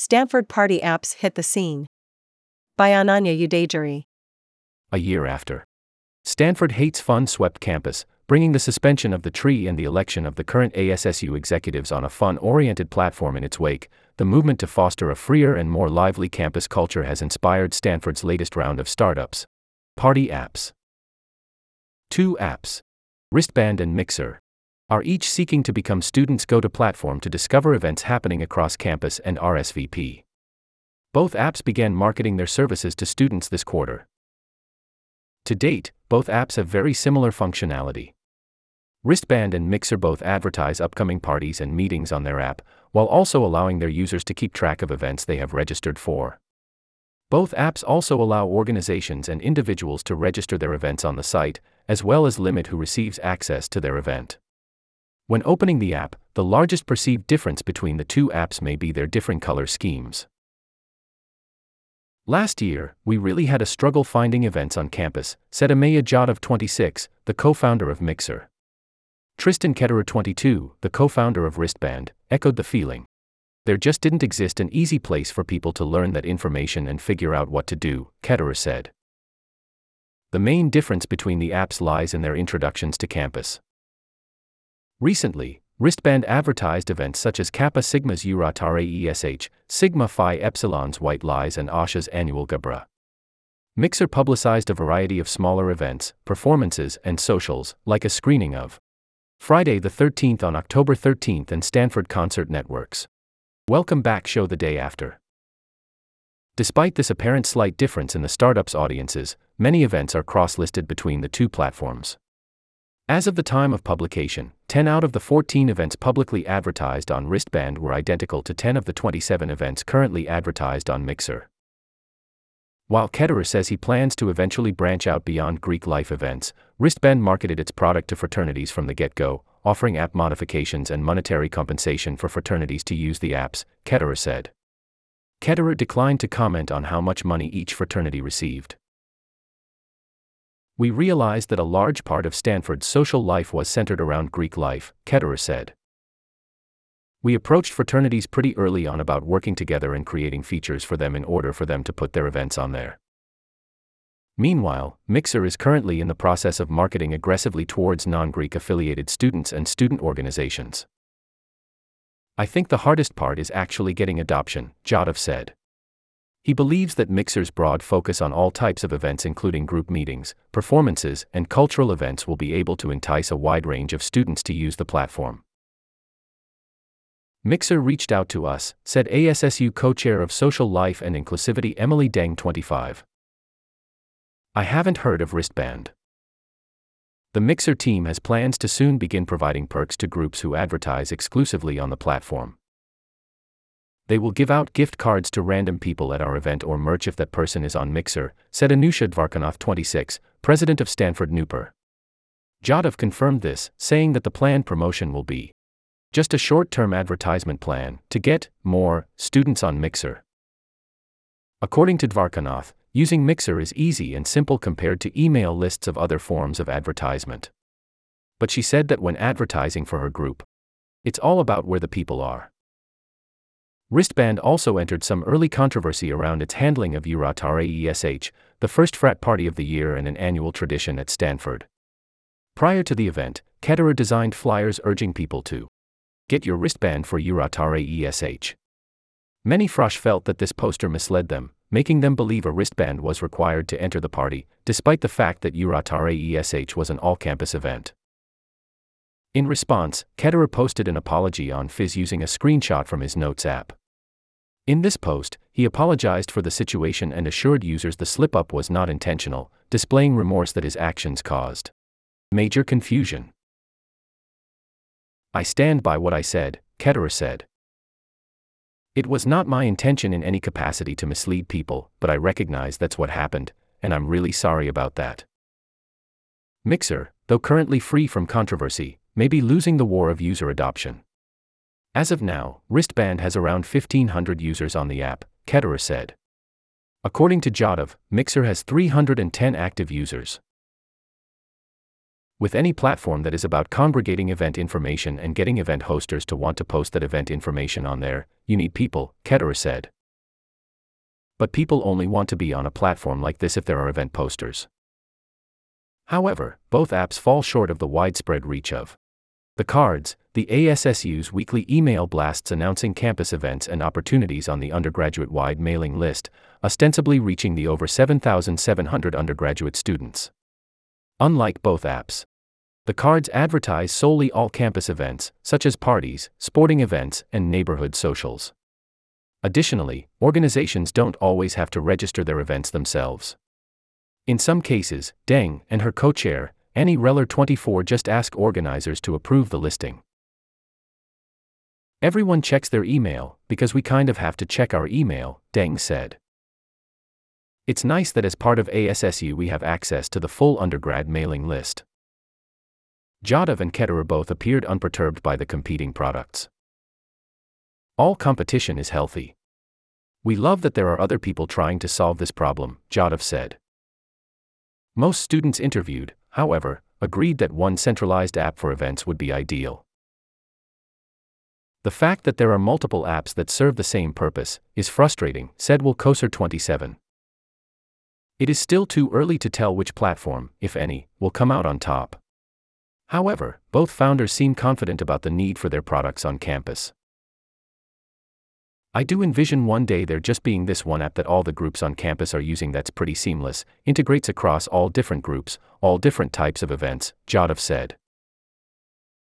Stanford Party Apps Hit the Scene. By Ananya Udajari. A year after. Stanford hates fun swept campus, bringing the suspension of the tree and the election of the current ASSU executives on a fun oriented platform in its wake. The movement to foster a freer and more lively campus culture has inspired Stanford's latest round of startups. Party apps. Two apps, Wristband and Mixer, are each seeking to become students' go to platform to discover events happening across campus and RSVP. Both apps began marketing their services to students this quarter. To date, both apps have very similar functionality. Wristband and Mixer both advertise upcoming parties and meetings on their app, while also allowing their users to keep track of events they have registered for. Both apps also allow organizations and individuals to register their events on the site, as well as limit who receives access to their event. When opening the app, the largest perceived difference between the two apps may be their different color schemes. Last year, we really had a struggle finding events on campus, said Amay Jadhav 26, the co founder of Mixer. Tristan Ketterer 22, the co founder of Wristband, echoed the feeling. There just didn't exist an easy place for people to learn that information and figure out what to do, Ketterer said. The main difference between the apps lies in their introductions to campus. Recently, Wristband advertised events such as Kappa Sigma's Ultratrash, Sigma Phi Epsilon's White Lies, and Asha's annual Garba. Mixer publicized a variety of smaller events, performances, and socials, like a screening of Friday the 13th on October 13th and Stanford Concert Networks. Welcome Back show the day after. Despite this apparent slight difference in the startup's audiences, many events are cross listed between the two platforms. As of the time of publication, 10 out of the 14 events publicly advertised on Wristband were identical to 10 of the 27 events currently advertised on Mixer. While Ketterer says he plans to eventually branch out beyond Greek life events, Wristband marketed its product to fraternities from the get go, offering app modifications and monetary compensation for fraternities to use the apps, Ketterer said. Ketterer declined to comment on how much money each fraternity received we realized that a large part of Stanford's social life was centered around Greek life, Ketterer said. We approached fraternities pretty early on about working together and creating features for them in order for them to put their events on there. Meanwhile, Mixer is currently in the process of marketing aggressively towards non Greek affiliated students and student organizations. I think the hardest part is actually getting adoption, Jadhav said. He believes that Mixer's broad focus on all types of events, including group meetings, performances, and cultural events, will be able to entice a wide range of students to use the platform. Mixer reached out to us, said ASSU co chair of Social Life and Inclusivity Emily Deng 25. I haven't heard of Wristband. The Mixer team has plans to soon begin providing perks to groups who advertise exclusively on the platform. They will give out gift cards to random people at our event or merch if that person is on Mixer, said Anusha Dvarkanath 26, president of Stanford Newper. Jadhav confirmed this, saying that the planned promotion will be just a short term advertisement plan to get more students on Mixer. According to Dvarkanath, using Mixer is easy and simple compared to email lists of other forms of advertisement. But she said that when advertising for her group, it's all about where the people are. Wristband also entered some early controversy around its handling of Ultratrash, the first frat party of the year and an annual tradition at Stanford. Prior to the event, Ketterer designed flyers urging people to get your wristband for Ultratrash. Many frosh felt that this poster misled them, making them believe a wristband was required to enter the party, despite the fact that Ultratrash was an all campus event. In response, Ketterer posted an apology on Fizz using a screenshot from his Notes app. In this post, he apologized for the situation and assured users the slip up was not intentional, displaying remorse that his actions caused major confusion. I stand by what I said, Ketterer said. It was not my intention in any capacity to mislead people, but I recognize that's what happened, and I'm really sorry about that. Mixer, though currently free from controversy, may be losing the war of user adoption. As of now, Wristband has around 1,500 users on the app, Ketterer said. According to Jadhav, Mixer has 310 active users. With any platform that is about congregating event information and getting event hosters to want to post that event information on there, you need people, Ketterer said. But people only want to be on a platform like this if there are event posters. However, both apps fall short of the widespread reach of the cards, the ASSU's weekly email blasts announcing campus events and opportunities on the undergraduate wide mailing list, ostensibly reaching the over 7,700 undergraduate students. Unlike both apps, the cards advertise solely all campus events, such as parties, sporting events, and neighborhood socials. Additionally, organizations don't always have to register their events themselves. In some cases, Deng and her co chair, Annie Reller 24 just ask organizers to approve the listing. Everyone checks their email, because we kind of have to check our email, Deng said. It's nice that as part of ASSU we have access to the full undergrad mailing list. Jadhav and Ketterer both appeared unperturbed by the competing products. All competition is healthy. We love that there are other people trying to solve this problem, Jadhav said. Most students interviewed, however, agreed that one centralized app for events would be ideal. The fact that there are multiple apps that serve the same purpose is frustrating, said Will Koser 27. It is still too early to tell which platform, if any, will come out on top. However, both founders seem confident about the need for their products on campus. I do envision one day there just being this one app that all the groups on campus are using that's pretty seamless, integrates across all different groups, all different types of events, Jadhav said.